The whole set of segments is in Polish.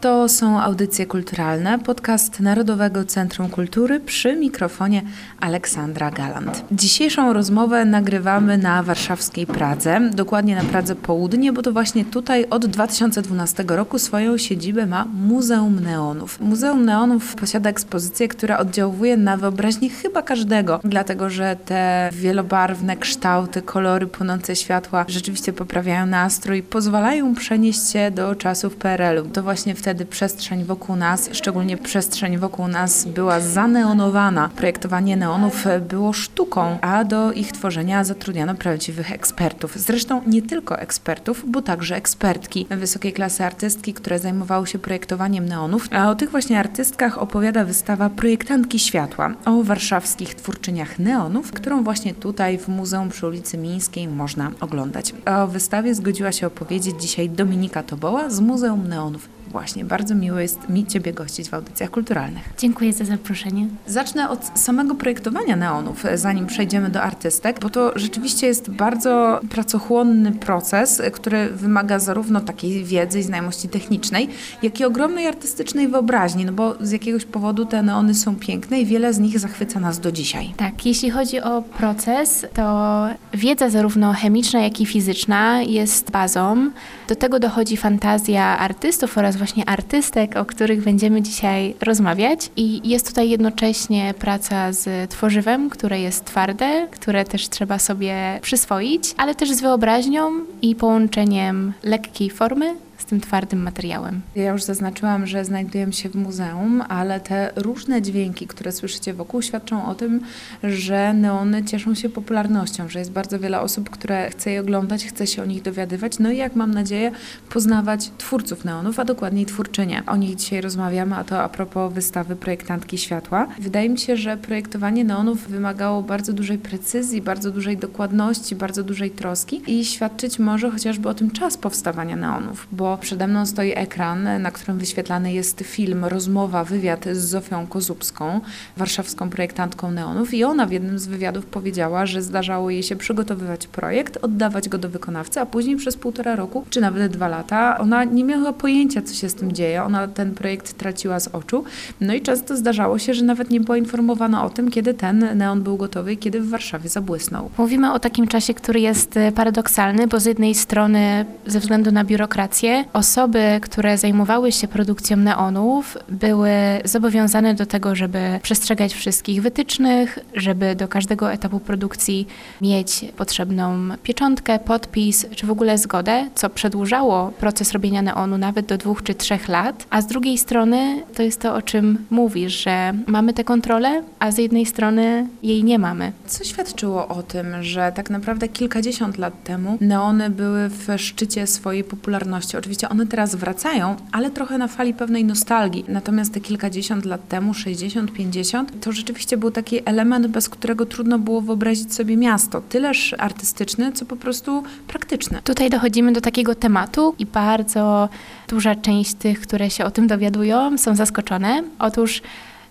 To są audycje kulturalne, podcast Narodowego Centrum Kultury przy mikrofonie Aleksandra Galant. Dzisiejszą rozmowę nagrywamy na warszawskiej Pradze, dokładnie na Pradze Południe, bo to właśnie tutaj od 2012 roku swoją siedzibę ma Muzeum Neonów. Muzeum Neonów posiada ekspozycję, która oddziałuje na wyobraźnię chyba każdego, dlatego że te wielobarwne kształty, kolory, płonące światła rzeczywiście poprawiają nastrój, pozwalają przenieść się do czasów PRL-u. To właśnie wtedy wtedy przestrzeń wokół nas, szczególnie przestrzeń wokół nas była zaneonowana. Projektowanie neonów było sztuką, a do ich tworzenia zatrudniano prawdziwych ekspertów. Zresztą nie tylko ekspertów, bo także ekspertki wysokiej klasy artystki, które zajmowały się projektowaniem neonów. A o tych właśnie artystkach opowiada wystawa Projektantki Światła o warszawskich twórczyniach neonów, którą właśnie tutaj w Muzeum przy ulicy Mińskiej można oglądać. O wystawie zgodziła się opowiedzieć dzisiaj Dominika Toboła z Muzeum Neonów Właśnie, bardzo miło jest mi Ciebie gościć w audycjach kulturalnych. Dziękuję za zaproszenie. Zacznę od samego projektowania neonów, zanim przejdziemy do artystek, bo to rzeczywiście jest bardzo pracochłonny proces, który wymaga zarówno takiej wiedzy i znajomości technicznej, jak i ogromnej artystycznej wyobraźni, no bo z jakiegoś powodu te neony są piękne i wiele z nich zachwyca nas do dzisiaj. Tak, jeśli chodzi o proces, to wiedza zarówno chemiczna, jak i fizyczna jest bazą. Do tego dochodzi fantazja artystów oraz właśnie artystek, o których będziemy dzisiaj rozmawiać. I jest tutaj jednocześnie praca z tworzywem, które jest twarde, które też trzeba sobie przyswoić, ale też z wyobraźnią i połączeniem lekkiej formy z tym twardym materiałem. Ja już zaznaczyłam, że znajdujemy się w muzeum, ale te różne dźwięki, które słyszycie wokół, świadczą o tym, że neony cieszą się popularnością, że jest bardzo wiele osób, które chce je oglądać, chce się o nich dowiadywać, no i jak mam nadzieję, poznawać twórców neonów, a dokładniej twórczynie. O nich dzisiaj rozmawiamy, a to a propos wystawy Projektantki Światła. Wydaje mi się, że projektowanie neonów wymagało bardzo dużej precyzji, bardzo dużej dokładności, bardzo dużej troski i świadczyć może chociażby o tym czas powstawania neonów, bo przede mną stoi ekran, na którym wyświetlany jest film, rozmowa, wywiad z Zofią Kozubską, warszawską projektantką neonów i ona w jednym z wywiadów powiedziała, że zdarzało jej się przygotowywać projekt, oddawać go do wykonawcy, a później przez półtora roku, czy nawet dwa lata, ona nie miała pojęcia, co się z tym dzieje. Ona ten projekt traciła z oczu. No i często zdarzało się, że nawet nie była informowana o tym, kiedy ten neon był gotowy i kiedy w Warszawie zabłysnął. Mówimy o takim czasie, który jest e, paradoksalny, bo z jednej strony ze względu na biurokrację osoby, które zajmowały się produkcją neonów, były zobowiązane do tego, żeby przestrzegać wszystkich wytycznych, żeby do każdego etapu produkcji mieć potrzebną pieczątkę, podpis, czy w ogóle zgodę, co przedłużało proces robienia neonu nawet do dwóch czy trzech lat. A z drugiej strony to jest to, o czym mówisz, że mamy tę kontrolę, a z jednej strony jej nie mamy. Co świadczyło o tym, że tak naprawdę kilkadziesiąt lat temu neony były w szczycie swojej popularności? Oczywiście one teraz wracają, ale trochę na fali pewnej nostalgii. Natomiast te kilkadziesiąt lat temu, 60, 50, to rzeczywiście był taki element, bez którego trudno było wyobrazić sobie miasto. Tyleż artystyczny, co po prostu praktyczne. Tutaj dochodzimy do takiego tematu i bardzo duża część tych, które się o tym dowiadują, są zaskoczone. Otóż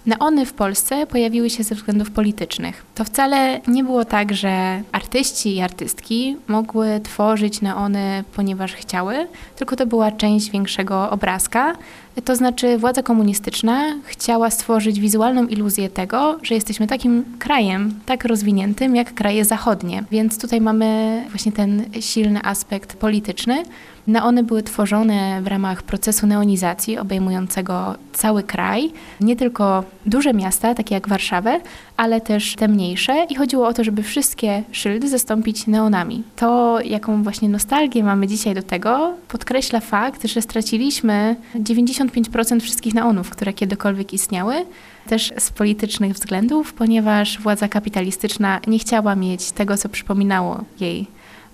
Neony w Polsce pojawiły się ze względów politycznych. To wcale nie było tak, że artyści i artystki mogły tworzyć neony, ponieważ chciały, tylko to była część większego obrazka. To znaczy, władza komunistyczna chciała stworzyć wizualną iluzję tego, że jesteśmy takim krajem, tak rozwiniętym jak kraje zachodnie. Więc tutaj mamy właśnie ten silny aspekt polityczny. Neony były tworzone w ramach procesu neonizacji obejmującego cały kraj, nie tylko duże miasta, takie jak Warszawę, ale też te mniejsze i chodziło o to, żeby wszystkie szyldy zastąpić neonami. To, jaką właśnie nostalgię mamy dzisiaj do tego, podkreśla fakt, że straciliśmy 95% wszystkich neonów, które kiedykolwiek istniały, też z politycznych względów, ponieważ władza kapitalistyczna nie chciała mieć tego, co przypominało jej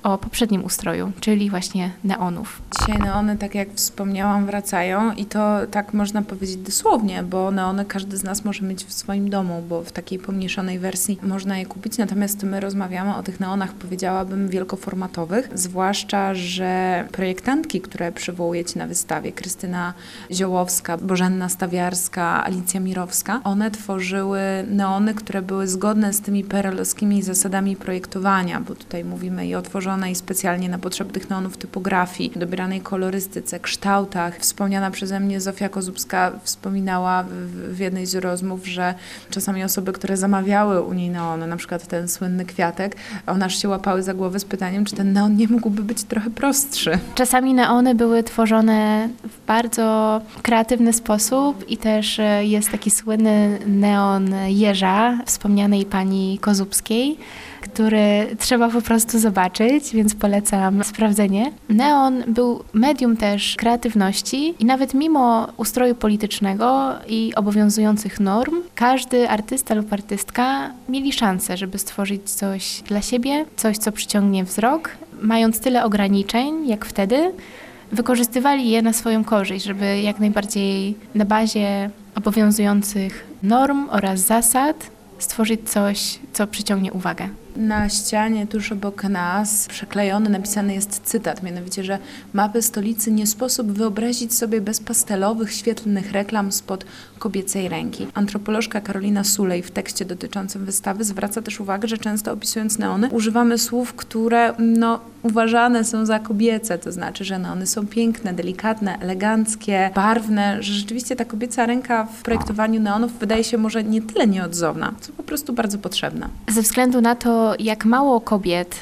o poprzednim ustroju, czyli właśnie neonów. Dzisiaj neony, tak jak wspomniałam, wracają i to tak można powiedzieć dosłownie, bo neony każdy z nas może mieć w swoim domu, bo w takiej pomniejszonej wersji można je kupić. Natomiast my rozmawiamy o tych neonach, powiedziałabym, wielkoformatowych, zwłaszcza, że projektantki, które przywołujecie na wystawie, Krystyna Ziołowska, Bożenna Stawiarska, Alicja Mirowska, one tworzyły neony, które były zgodne z tymi perelowskimi zasadami projektowania, bo tutaj mówimy i o stworzonej specjalnie na potrzeby tych neonów typografii, dobieranej kolorystyce, kształtach. Wspomniana przeze mnie Zofia Kozubska wspominała w, w jednej z rozmów, że czasami osoby, które zamawiały u niej neony, na przykład ten słynny kwiatek, one aż się łapały za głowę z pytaniem, czy ten neon nie mógłby być trochę prostszy. Czasami neony były tworzone w bardzo kreatywny sposób i też e, jest taki słynny neon jeża wspomnianej pani Kozubskiej, który trzeba po prostu zobaczyć, więc polecam sprawdzenie. Neon był medium też kreatywności i nawet mimo ustroju politycznego i obowiązujących norm, każdy artysta lub artystka mieli szansę, żeby stworzyć coś dla siebie, coś, co przyciągnie wzrok, mając tyle ograniczeń jak wtedy, wykorzystywali je na swoją korzyść, żeby jak najbardziej na bazie obowiązujących norm oraz zasad stworzyć coś, co przyciągnie uwagę. Na ścianie tuż obok nas przeklejony napisany jest cytat, mianowicie, że mapy stolicy nie sposób wyobrazić sobie bez pastelowych, świetlnych reklam spod kobiecej ręki. Antropolożka Karolina Sulej w tekście dotyczącym wystawy zwraca też uwagę, że często opisując neony używamy słów, które no, uważane są za kobiece, to znaczy, że neony są piękne, delikatne, eleganckie, barwne, że rzeczywiście ta kobieca ręka w projektowaniu neonów wydaje się może nie tyle nieodzowna, co po prostu bardzo potrzebna. Ze względu na to, jak mało kobiet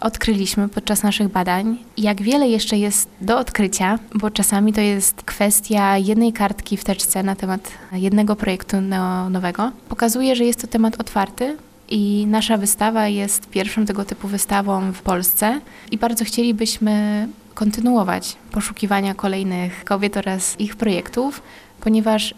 odkryliśmy podczas naszych badań, jak wiele jeszcze jest do odkrycia, bo czasami to jest kwestia jednej kartki w teczce na temat jednego projektu neonowego, pokazuje, że jest to temat otwarty, i nasza wystawa jest pierwszą tego typu wystawą w Polsce i bardzo chcielibyśmy kontynuować poszukiwania kolejnych kobiet oraz ich projektów, ponieważ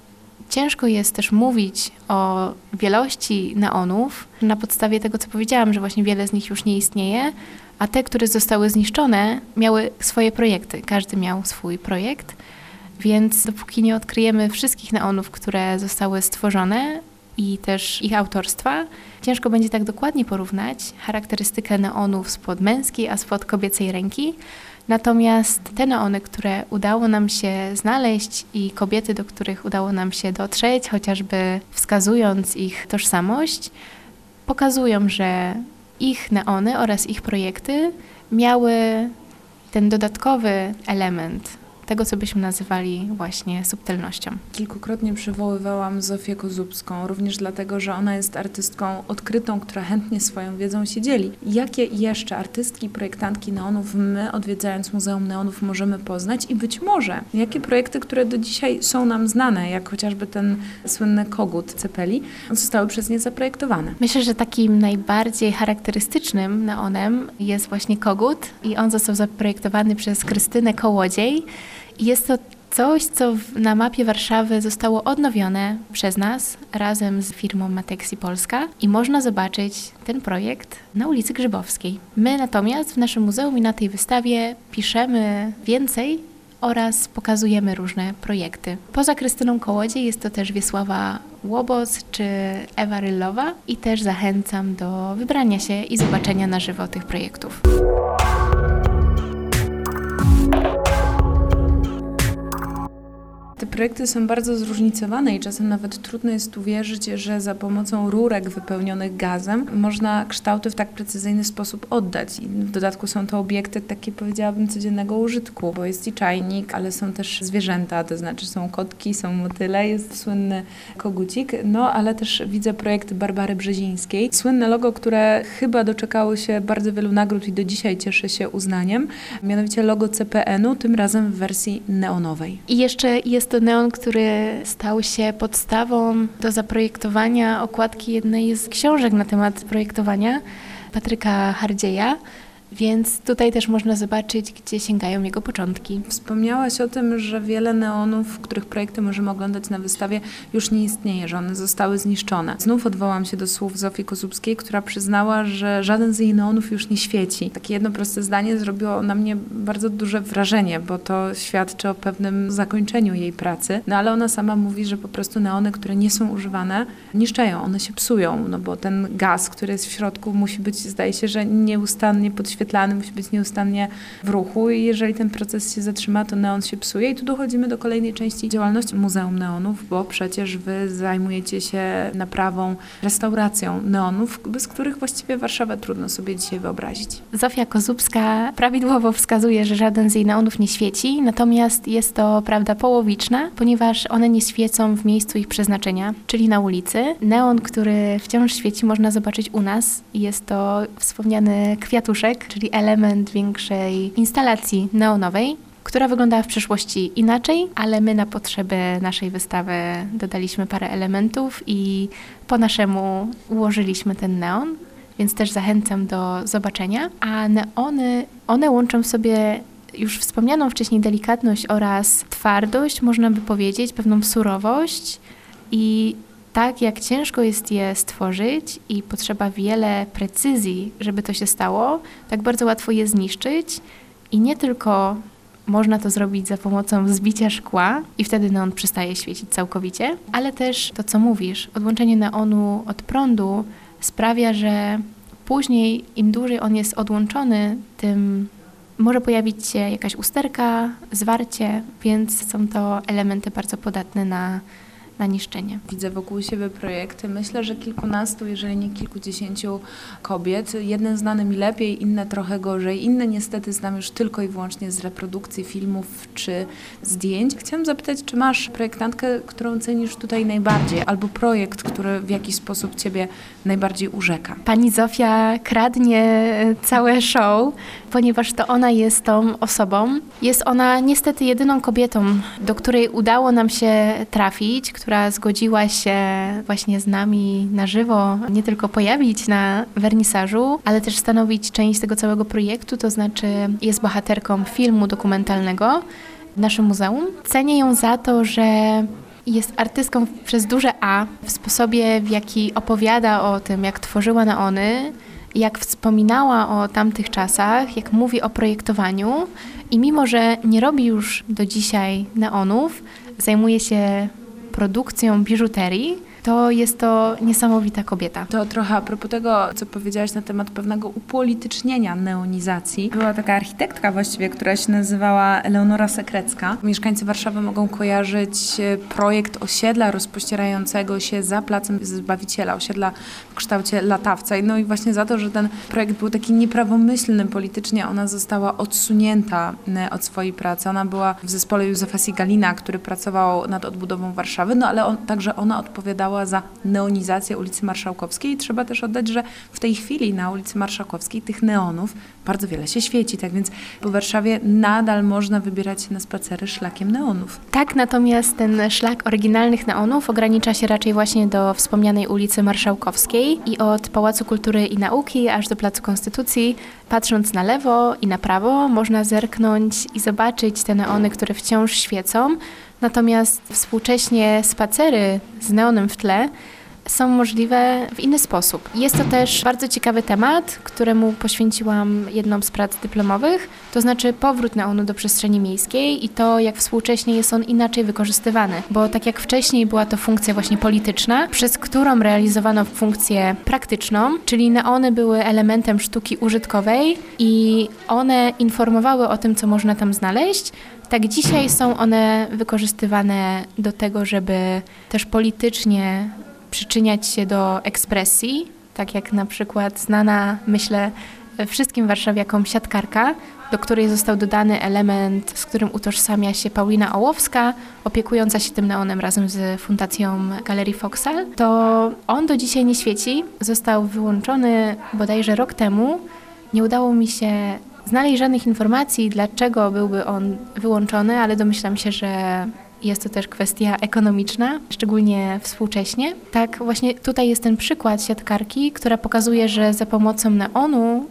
ciężko jest też mówić o wielości neonów na podstawie tego, co powiedziałam, że właśnie wiele z nich już nie istnieje, a te, które zostały zniszczone, miały swoje projekty. Każdy miał swój projekt. Więc dopóki nie odkryjemy wszystkich neonów, które zostały stworzone i też ich autorstwa, ciężko będzie tak dokładnie porównać charakterystykę neonów spod męskiej, a spod kobiecej ręki. Natomiast te neony, które udało nam się znaleźć i kobiety, do których udało nam się dotrzeć, chociażby wskazując ich tożsamość, pokazują, że ich neony oraz ich projekty miały ten dodatkowy element tego, co byśmy nazywali właśnie subtelnością. Kilkukrotnie przywoływałam Zofię Kozubską, również dlatego, że ona jest artystką odkrytą, która chętnie swoją wiedzą się dzieli. Jakie jeszcze artystki, projektantki neonów my, odwiedzając Muzeum Neonów, możemy poznać i być może jakie projekty, które do dzisiaj są nam znane, jak chociażby ten słynny kogut Cepeli, zostały przez nie zaprojektowane? Myślę, że takim najbardziej charakterystycznym neonem jest właśnie kogut i on został zaprojektowany przez Krystynę Kołodziej. Jest to coś, co na mapie Warszawy zostało odnowione przez nas razem z firmą Matexi Polska i można zobaczyć ten projekt na ulicy Grzybowskiej. My natomiast w naszym muzeum i na tej wystawie piszemy więcej oraz pokazujemy różne projekty. Poza Krystyną Kołodziej jest to też Wiesława Łobos czy Ewa Ryllowa i też zachęcam do wybrania się i zobaczenia na żywo tych projektów. Projekty są bardzo zróżnicowane i czasem nawet trudno jest uwierzyć, że za pomocą rurek wypełnionych gazem można kształty w tak precyzyjny sposób oddać. I w dodatku są to obiekty takie, powiedziałabym, codziennego użytku, bo jest i czajnik, ale są też zwierzęta, to znaczy są kotki, są motyle, jest słynny kogucik, no ale też widzę projekt Barbary Brzezińskiej. Słynne logo, które chyba doczekało się bardzo wielu nagród i do dzisiaj cieszy się uznaniem, mianowicie logo CPN-u, tym razem w wersji neonowej. I jeszcze jest to neon, który stał się podstawą do zaprojektowania okładki jednej z książek na temat projektowania Patryka Hardzieja. Więc tutaj też można zobaczyć, gdzie sięgają jego początki. Wspomniałaś o tym, że wiele neonów, których projekty możemy oglądać na wystawie, już nie istnieje, że one zostały zniszczone. Znów odwołam się do słów Zofii Kozubskiej, która przyznała, że żaden z jej neonów już nie świeci. Takie jedno proste zdanie zrobiło na mnie bardzo duże wrażenie, bo to świadczy o pewnym zakończeniu jej pracy. No ale ona sama mówi, że po prostu neony, które nie są używane, niszczeją, one się psują, no bo ten gaz, który jest w środku, musi być, zdaje się, że nieustannie podświetlany podświetlany, musi być nieustannie w ruchu i jeżeli ten proces się zatrzyma, to neon się psuje i tu dochodzimy do kolejnej części działalności Muzeum Neonów, bo przecież wy zajmujecie się naprawą, restauracją neonów, bez których właściwie Warszawę trudno sobie dzisiaj wyobrazić. Zofia Kozubska prawidłowo wskazuje, że żaden z jej neonów nie świeci, natomiast jest to prawda połowiczna, ponieważ one nie świecą w miejscu ich przeznaczenia, czyli na ulicy. Neon, który wciąż świeci, można zobaczyć u nas. Jest to wspomniany kwiatuszek, czyli element większej instalacji neonowej która wyglądała w przeszłości inaczej, ale my na potrzeby naszej wystawy dodaliśmy parę elementów i po naszemu ułożyliśmy ten neon, więc też zachęcam do zobaczenia. A neony, one łączą w sobie już wspomnianą wcześniej delikatność oraz twardość, można by powiedzieć, pewną surowość i tak jak ciężko jest je stworzyć i potrzeba wiele precyzji, żeby to się stało, tak bardzo łatwo je zniszczyć i nie tylko można to zrobić za pomocą zbicia szkła i wtedy neon przestaje świecić całkowicie, ale też to, co mówisz, odłączenie neonu od prądu sprawia, że później im dłużej on jest odłączony, tym może pojawić się jakaś usterka, zwarcie, więc są to elementy bardzo podatne na na niszczenie. Widzę wokół siebie projekty. Myślę, że kilkunastu, jeżeli nie kilkudziesięciu kobiet. Jedne znane mi lepiej, inne trochę gorzej. Inne niestety znam już tylko i wyłącznie z reprodukcji filmów czy zdjęć. Chciałam zapytać, czy masz projektantkę, którą cenisz tutaj najbardziej, albo projekt, który w jakiś sposób Ciebie najbardziej urzeka? Pani Zofia kradnie całe show, ponieważ to ona jest tą osobą. Jest ona niestety jedyną kobietą, do której udało nam się trafić, która zgodziła się właśnie z nami na żywo nie tylko pojawić na wernisażu, ale też stanowić część tego całego projektu, to znaczy jest bohaterką filmu dokumentalnego w naszym muzeum. Cenię ją za to, że jest artystką przez duże A w sposobie, w jaki opowiada o tym, jak tworzyła neony, jak wspominała o tamtych czasach, jak mówi o projektowaniu i mimo, że nie robi już do dzisiaj neonów, zajmuje się produkcją biżuterii, to jest to niesamowita kobieta. To trochę a propos tego, co powiedziałaś na temat pewnego upolitycznienia neonizacji. Była taka architektka właściwie, która się nazywała Eleonora Sekrecka. Mieszkańcy Warszawy mogą kojarzyć e, projekt osiedla rozpościerającego się za placem Zbawiciela, osiedla w kształcie latawca. No i właśnie za to, że ten projekt był taki nieprawomyślny politycznie, ona została odsunięta e, od swojej pracy. Ona była w zespole Józefa Sigalina, który pracował nad odbudową Warszawy, no ale on, także ona odpowiadała za neonizację ulicy Marszałkowskiej. I trzeba też oddać, że w tej chwili na ulicy Marszałkowskiej tych neonów bardzo wiele się świeci, tak więc po Warszawie nadal można wybierać się na spacery szlakiem neonów. Tak, natomiast ten szlak oryginalnych neonów ogranicza się raczej właśnie do wspomnianej ulicy Marszałkowskiej. I od Pałacu Kultury i Nauki aż do Placu Konstytucji, patrząc na lewo i na prawo, można zerknąć i zobaczyć te neony, które wciąż świecą, Natomiast współcześnie spacery z neonem w tle są możliwe w inny sposób. Jest to też bardzo ciekawy temat, któremu poświęciłam jedną z prac dyplomowych, to znaczy powrót neonu do przestrzeni miejskiej i to, jak współcześnie jest on inaczej wykorzystywany. Bo tak jak wcześniej była to funkcja właśnie polityczna, przez którą realizowano funkcję praktyczną, czyli neony były elementem sztuki użytkowej i one informowały o tym, co można tam znaleźć, tak dzisiaj są one wykorzystywane do tego, żeby też politycznie przyczyniać się do ekspresji, tak jak na przykład znana, myślę, wszystkim warszawiakom siatkarka, do której został dodany element, z którym utożsamia się Paulina Ołowska, opiekująca się tym neonem razem z Fundacją Galerii Foxal, to on do dzisiaj nie świeci. Został wyłączony bodajże rok temu. Nie udało mi się znaleźć żadnych informacji, dlaczego byłby on wyłączony, ale domyślam się, że jest to też kwestia ekonomiczna, szczególnie współcześnie. Tak, właśnie tutaj jest ten przykład siatkarki, która pokazuje, że za pomocą neonu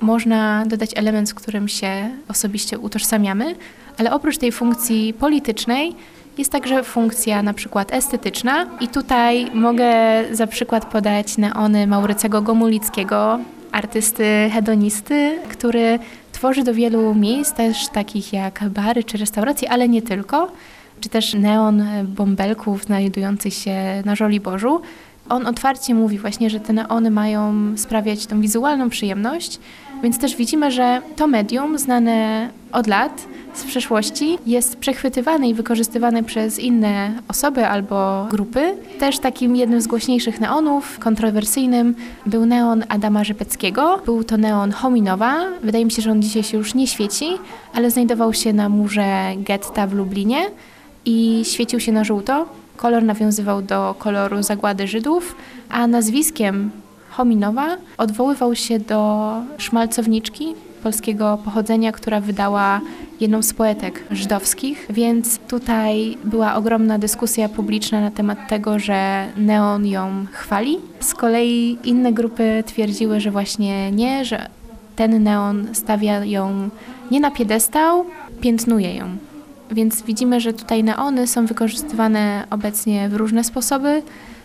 można dodać element, z którym się osobiście utożsamiamy, ale oprócz tej funkcji politycznej jest także funkcja na przykład estetyczna i tutaj mogę za przykład podać neony Maurycego Gomulickiego, artysty hedonisty, który tworzy do wielu miejsc, też takich jak bary czy restauracje, ale nie tylko, czy też neon bąbelków znajdujących się na Żoliborzu. On otwarcie mówi właśnie, że te neony mają sprawiać tą wizualną przyjemność, Więc też widzimy, że to medium znane od lat z przeszłości jest przechwytywane i wykorzystywane przez inne osoby albo grupy. Też takim jednym z głośniejszych neonów, kontrowersyjnym, był neon Adama Rzepeckiego. Był to neon Hominowa. Wydaje mi się, że on dzisiaj się już nie świeci, ale znajdował się na murze getta w Lublinie i świecił się na żółto. Kolor nawiązywał do koloru zagłady Żydów, a nazwiskiem Hominowa odwoływał się do szmalcowniczki polskiego pochodzenia, która wydała jedną z poetek żydowskich, więc tutaj była ogromna dyskusja publiczna na temat tego, że neon ją chwali. Z kolei inne grupy twierdziły, że właśnie nie, że ten neon stawia ją nie na piedestał, piętnuje ją. Więc widzimy, że tutaj neony są wykorzystywane obecnie w różne sposoby.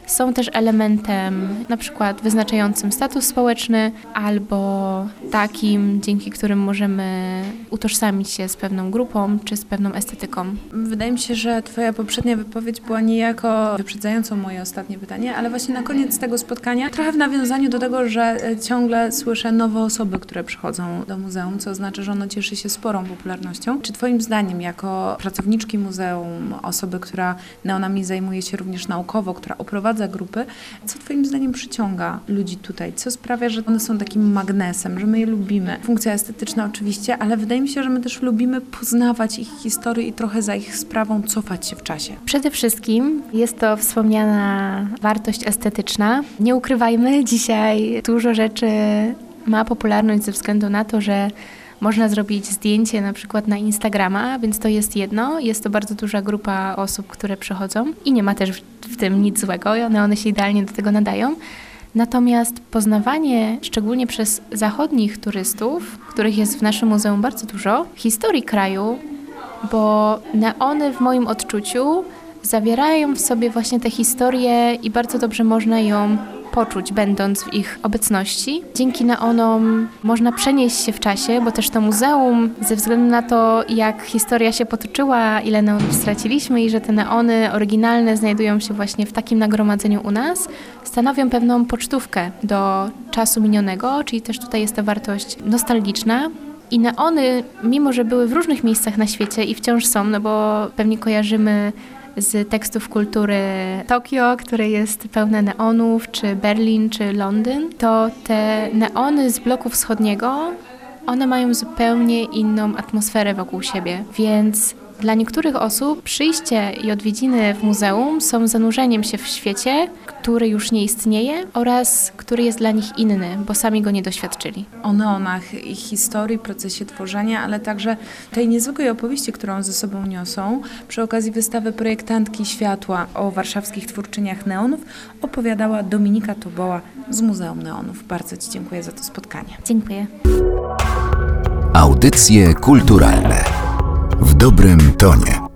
Są też elementem na przykład wyznaczającym status społeczny albo takim, dzięki którym możemy utożsamić się z pewną grupą czy z pewną estetyką. Wydaje mi się, że Twoja poprzednia wypowiedź była niejako wyprzedzającą moje ostatnie pytanie, ale właśnie na koniec tego spotkania, trochę w nawiązaniu do tego, że e, ciągle słyszę nowe osoby, które przychodzą do muzeum, co oznacza, że ono cieszy się sporą popularnością. Czy Twoim zdaniem, jako pracowniczki muzeum, osoby, która neonami zajmuje się również naukowo, która oprowadza grupy, co Twoim zdaniem przyciąga ludzi tutaj? Co sprawia, że one są takim magnesem, że my je lubimy? Funkcja estetyczna oczywiście, ale wydaje mi się, że my też lubimy poznawać ich historię i trochę za ich sprawą cofać się w czasie. Przede wszystkim jest to wspomniana wartość estetyczna. Nie ukrywajmy, dzisiaj dużo rzeczy ma popularność ze względu na to, że można zrobić zdjęcie na przykład na Instagrama, więc to jest jedno. Jest to bardzo duża grupa osób, które przychodzą i nie ma też w, tym nic złego. One, one się idealnie do tego nadają. Natomiast poznawanie, szczególnie przez zachodnich turystów, których jest w naszym muzeum bardzo dużo, historii kraju, bo neony w moim odczuciu zawierają w sobie właśnie tę historię i bardzo dobrze można ją poczuć, będąc w ich obecności. Dzięki neonom można przenieść się w czasie, bo też to muzeum, ze względu na to, jak historia się potoczyła, ile neonów straciliśmy i że te neony oryginalne znajdują się właśnie w takim nagromadzeniu u nas, stanowią pewną pocztówkę do czasu minionego, czyli też tutaj jest to wartość nostalgiczna. I neony, mimo że były w różnych miejscach na świecie i wciąż są, no bo pewnie kojarzymy z tekstów kultury Tokio, które jest pełne neonów, czy Berlin, czy Londyn, to te neony z bloku wschodniego, one mają zupełnie inną atmosferę wokół siebie, więc dla niektórych osób przyjście i odwiedziny w muzeum są zanurzeniem się w świecie, który już nie istnieje oraz który jest dla nich inny, bo sami go nie doświadczyli. O neonach, ich historii, procesie tworzenia, ale także tej niezwykłej opowieści, którą ze sobą niosą. Przy okazji wystawy projektantki światła o warszawskich twórczyniach neonów opowiadała Dominika Toboła z Muzeum Neonów. Bardzo Ci dziękuję za to spotkanie. Dziękuję. Audycje kulturalne w dobrym tonie.